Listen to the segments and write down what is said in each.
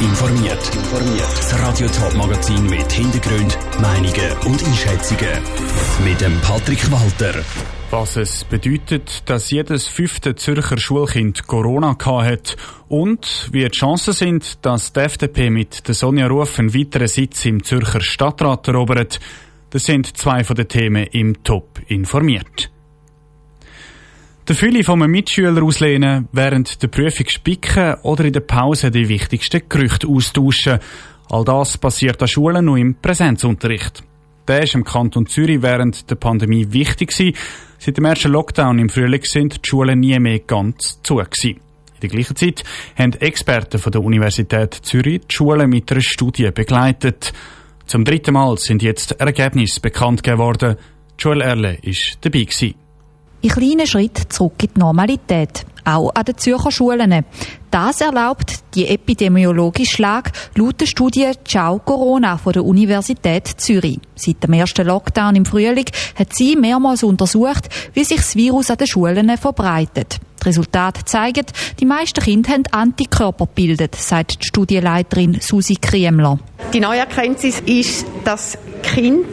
informiert. Das Radio Top Magazin mit Hintergrund, Meinungen und Einschätzungen mit dem Patrick Walter. Was es bedeutet, dass jedes fünfte Zürcher Schulkind Corona hat und wie die Chancen sind, dass die FDP mit der Sonja Ruf einen weiteren Sitz im Zürcher Stadtrat erobert, das sind zwei von den Themen im Top informiert. Der Fülle von einem Mitschüler auslehnen, während der Prüfung spicken oder in der Pause die wichtigsten Gerüchte austauschen. All das passiert an Schulen nur im Präsenzunterricht. Der ist im Kanton Zürich während der Pandemie wichtig gewesen. Seit dem ersten Lockdown im Frühling sind die Schulen nie mehr ganz zu gewesen. In der gleichen Zeit haben Experten von der Universität Zürich die Schulen mit einer Studie begleitet. Zum dritten Mal sind jetzt Ergebnisse bekannt geworden. Joel Erle ist dabei gewesen. In kleinen Schritten zurück in die Normalität. Auch an den Zürcher Schulen. Das erlaubt die epidemiologische Lage laut der Studie Ciao Corona von der Universität Zürich. Seit dem ersten Lockdown im Frühling hat sie mehrmals untersucht, wie sich das Virus an den Schulen verbreitet. Die Resultate zeigen, die meisten Kinder haben Antikörper gebildet, sagt die Studienleiterin Susi Kriemler. Die neue Erkenntnis ist, dass Kind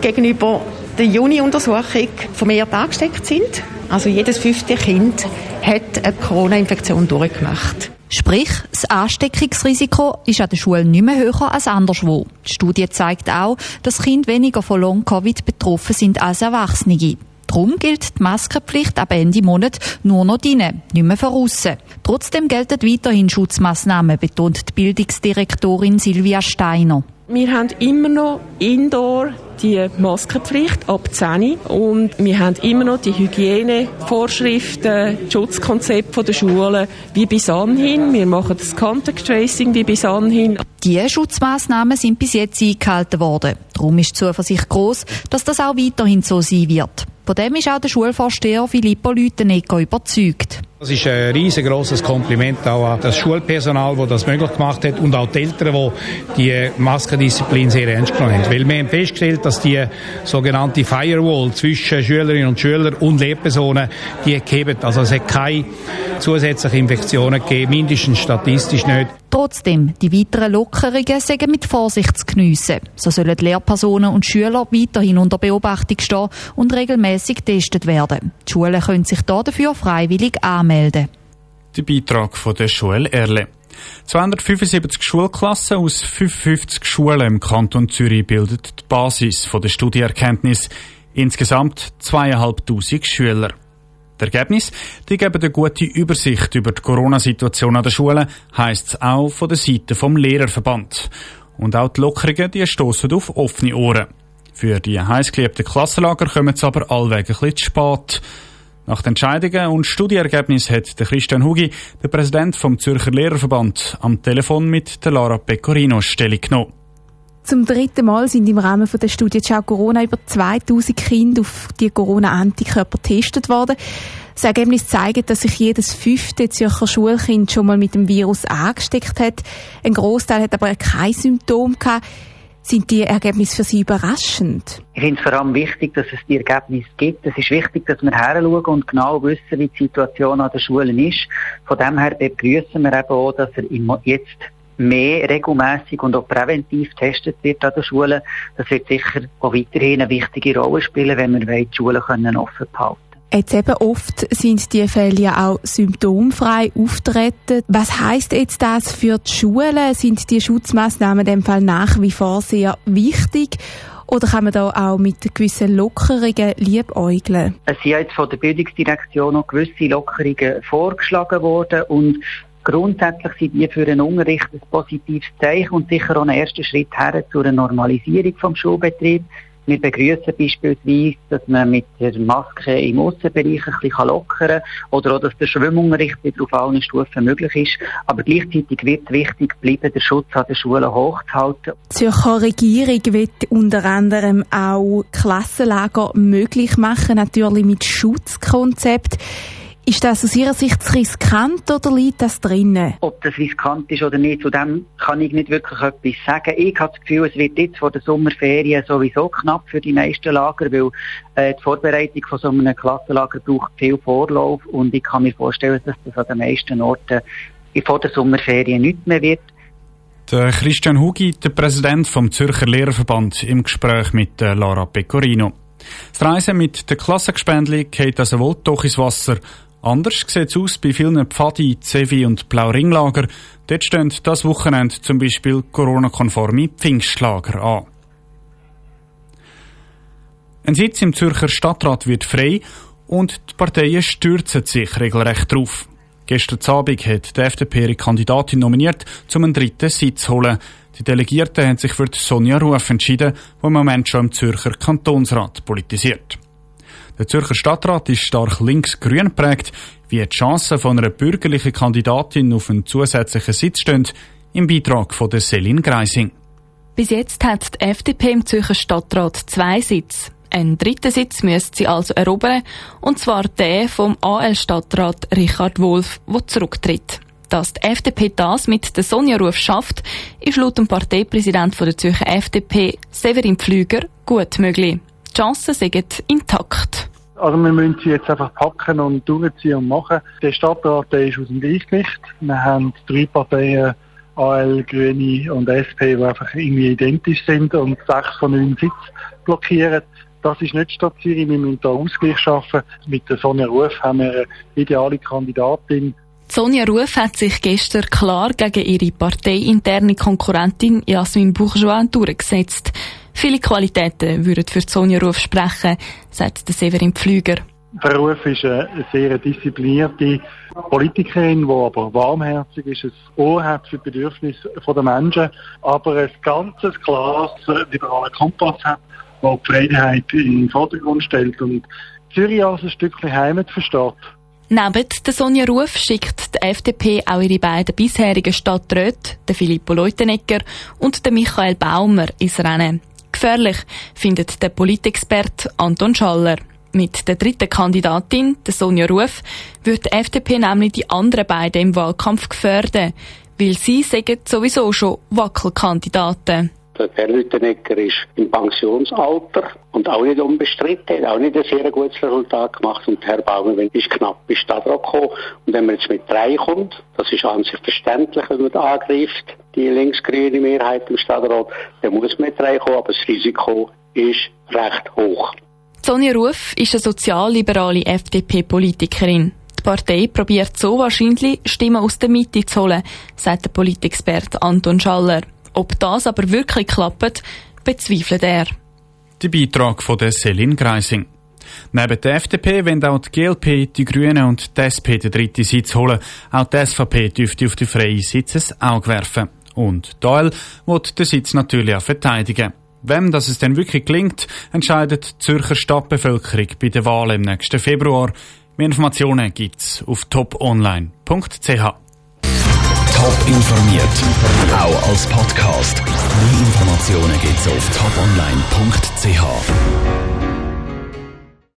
gegenüber der Juni-Untersuchung vermehrt angesteckt sind. Also jedes fünfte Kind hat eine Corona-Infektion durchgemacht. Sprich, das Ansteckungsrisiko ist an der Schule nicht mehr höher als anderswo. Die Studie zeigt auch, dass Kinder weniger von Long-Covid betroffen sind als Erwachsene. Darum gilt die Maskenpflicht ab Ende Monat nur noch drinnen, nicht mehr von aussen. Trotzdem gelten weiterhin Schutzmaßnahmen, betont die Bildungsdirektorin Silvia Steiner. Wir haben immer noch Indoor die Maskenpflicht ab 10 und wir haben immer noch die Hygienevorschriften, das Schutzkonzept der Schulen wie bis anhin. Wir machen das Contact Tracing wie bis anhin. Diese Schutzmaßnahmen sind bis jetzt eingehalten worden. Darum ist die Zuversicht groß, dass das auch weiterhin so sein wird. Von dem ist auch der Schulvorsteher Filippo Lütenegger überzeugt. Das ist ein riesengroßes Kompliment auch an das Schulpersonal, das das möglich gemacht hat und auch die Eltern, die die Maskendisziplin sehr ernst genommen haben. Weil wir haben festgestellt, dass die sogenannte Firewall zwischen Schülerinnen und Schülern und Lehrpersonen, die geben. Also es hat keine zusätzlichen Infektionen gegeben, mindestens statistisch nicht. Trotzdem, die weiteren Lockerungen sind mit Vorsicht zu geniessen. So sollen Lehrpersonen und Schüler weiterhin unter Beobachtung stehen und regelmäßig getestet werden. Die Schulen können sich dafür freiwillig anmelden. Der Beitrag von der Schule Erle. 275 Schulklassen aus 55 Schulen im Kanton Zürich bildet die Basis der Studieerkenntnis. Insgesamt zweieinhalbtausend Schüler. Die Ergebnisse die geben eine gute Übersicht über die Corona-Situation an den Schulen, heisst es auch von der Seite vom Lehrerverband. Und auch die Lockerungen die stoßen auf offene Ohren. Für die heißgeliebten Klassenlager kommen sie aber allweg ein bisschen zu spät. Nach den Entscheidungen und Studieergebnissen hat der Christian Hugi, der Präsident vom Zürcher Lehrerverband, am Telefon mit der Lara Pecorino Stellung genommen. Zum dritten Mal sind im Rahmen der Studie Ciao Corona über 2000 Kinder auf die Corona-Antikörper getestet worden. Das Ergebnis zeigt, dass sich jedes fünfte Zürcher Schulkind schon mal mit dem Virus angesteckt hat. Ein Großteil hat aber kein Symptom gehabt. Sind die Ergebnisse für Sie überraschend? Ich finde es vor allem wichtig, dass es die Ergebnisse gibt. Es ist wichtig, dass wir heranschauen und genau wissen, wie die Situation an den Schulen ist. Von dem her begrüßen wir eben auch, dass er jetzt mehr regelmäßig und auch präventiv getestet wird an den Schulen. Das wird sicher auch weiterhin eine wichtige Rolle spielen, wenn wir die Schulen können offen behalten Jetzt eben oft sind die Fälle ja auch symptomfrei auftreten. Was heißt jetzt das für die Schulen? Sind die Schutzmaßnahmen in dem Fall nach wie vor sehr wichtig? Oder kann man da auch mit gewissen Lockerungen liebäugeln? Es sind jetzt von der Bildungsdirektion noch gewisse Lockerungen vorgeschlagen worden und Grundsätzlich sind die für einen Unterricht ein positives Zeichen und sicher auch ein erster Schritt her zu einer Normalisierung vom Schulbetrieb. Wir begrüßen beispielsweise, dass man mit der Maske im Aussenbereich ein bisschen lockern kann oder auch, dass der Schwimmunterricht wieder auf allen Stufen möglich ist. Aber gleichzeitig wird es wichtig bleiben, den Schutz an den Schulen hochzuhalten. Die Zürcher Regierung wird unter anderem auch Klassenlager möglich machen, natürlich mit Schutzkonzept. Ist das aus Ihrer Sicht riskant oder liegt das drinnen? Ob das riskant ist oder nicht, zu dem kann ich nicht wirklich etwas sagen. Ich habe das Gefühl, es wird jetzt vor der Sommerferien sowieso knapp für die meisten Lager, weil äh, die Vorbereitung von so einem Klassenlager braucht viel Vorlauf und ich kann mir vorstellen, dass das an den meisten Orten vor der Sommerferien nicht mehr wird. Der Christian Hugi, der Präsident vom Zürcher Lehrerverband, im Gespräch mit Lara Pecorino. Das Reisen mit der Klassengespändli geht also wohl doch ins Wasser. Anders sieht es aus bei vielen Pfadi, Zevi und Blauringlager. Dort stehen das Wochenende zum Beispiel Corona-konforme Pfingstlager an. Ein Sitz im Zürcher Stadtrat wird frei und die Parteien stürzen sich regelrecht drauf. Gestern Abend hat die FDP ihre Kandidatin nominiert, um einen dritten Sitz zu holen. Die Delegierten haben sich für Sonja Ruf entschieden, die im Moment schon im Zürcher Kantonsrat politisiert. Der Zürcher Stadtrat ist stark links-grün geprägt, wie die Chancen von einer bürgerlichen Kandidatin auf einen zusätzlichen Sitz stehen, im Beitrag von der Selin Greising. Bis jetzt hat die FDP im Zürcher Stadtrat zwei Sitze. Einen dritten Sitz müsste sie also erobern, und zwar der vom AL-Stadtrat Richard Wolf, der zurücktritt. Dass die FDP das mit der Sonja Ruf schafft, ist laut dem Parteipräsident der Zürcher FDP, Severin Pflüger, gut möglich. Die Chancen sind intakt. Also wir müssen sie jetzt einfach packen und durchziehen und machen. Der Stadtrat der ist aus dem Gleichgewicht. Wir haben drei Parteien, AL, Grüne und SP, die einfach irgendwie identisch sind und sechs von neun Sitz blockieren. Das ist nicht Stadt Zürich. Wir müssen da Ausgleich schaffen. Mit der Sonja Ruf haben wir eine ideale Kandidatin. Sonja Ruf hat sich gestern klar gegen ihre parteiinterne Konkurrentin Jasmin Bourgeois durchgesetzt. Viele Qualitäten würden für Sonja Ruf sprechen, sagt der Severin Pflüger. Frau Ruf ist eine sehr disziplinierte Politikerin, die aber warmherzig ist, ein Ohr hat für die Bedürfnisse der Menschen, aber ein ganzes klares liberalen Kompass hat die die Freiheit in den Vordergrund stellt und Zürich als ein Stückchen Heimat versteht. Neben der Sonja Ruf schickt die FDP auch ihre beiden bisherigen Stadträte, den Filippo Leutenegger und den Michael Baumer, ins Rennen. Gefährlich findet der Politexpert Anton Schaller. Mit der dritten Kandidatin, der Sonja Ruf, wird die FDP nämlich die anderen beiden im Wahlkampf gefährden, weil sie sagen sowieso schon Wackelkandidaten. Der Herr Lüttenegger ist im Pensionsalter und auch nicht unbestritten, hat auch nicht ein sehr gutes Resultat gemacht und Herr Baumann ist knapp bis Stadtrat gekommen. Und wenn man jetzt mit drei kommt, das ist an sich verständlich, wenn man da angreift, die linksgrüne Mehrheit im Stadtrat, dann muss man mit drei kommen, aber das Risiko ist recht hoch. Sonja Ruf ist eine sozialliberale FDP-Politikerin. Die Partei probiert so wahrscheinlich, Stimmen aus der Mitte zu holen, sagt der Politexperte Anton Schaller. Ob das aber wirklich klappt, bezweifelt er. Der Beitrag von der Selin Greising. Neben der FDP wollen auch die GLP, die Grünen und die SP den dritten Sitz holen. Auch die SVP dürfte auf die freien Sitze ein Auge werfen. Und Doyle wird den Sitz natürlich auch verteidigen. Wem das es denn wirklich gelingt, entscheidet die Zürcher Stadtbevölkerung bei der Wahl im nächsten Februar. Mehr Informationen gibt's auf toponline.ch. Top informiert, auch als Podcast. Mehr Informationen gibt's auf toponline.ch.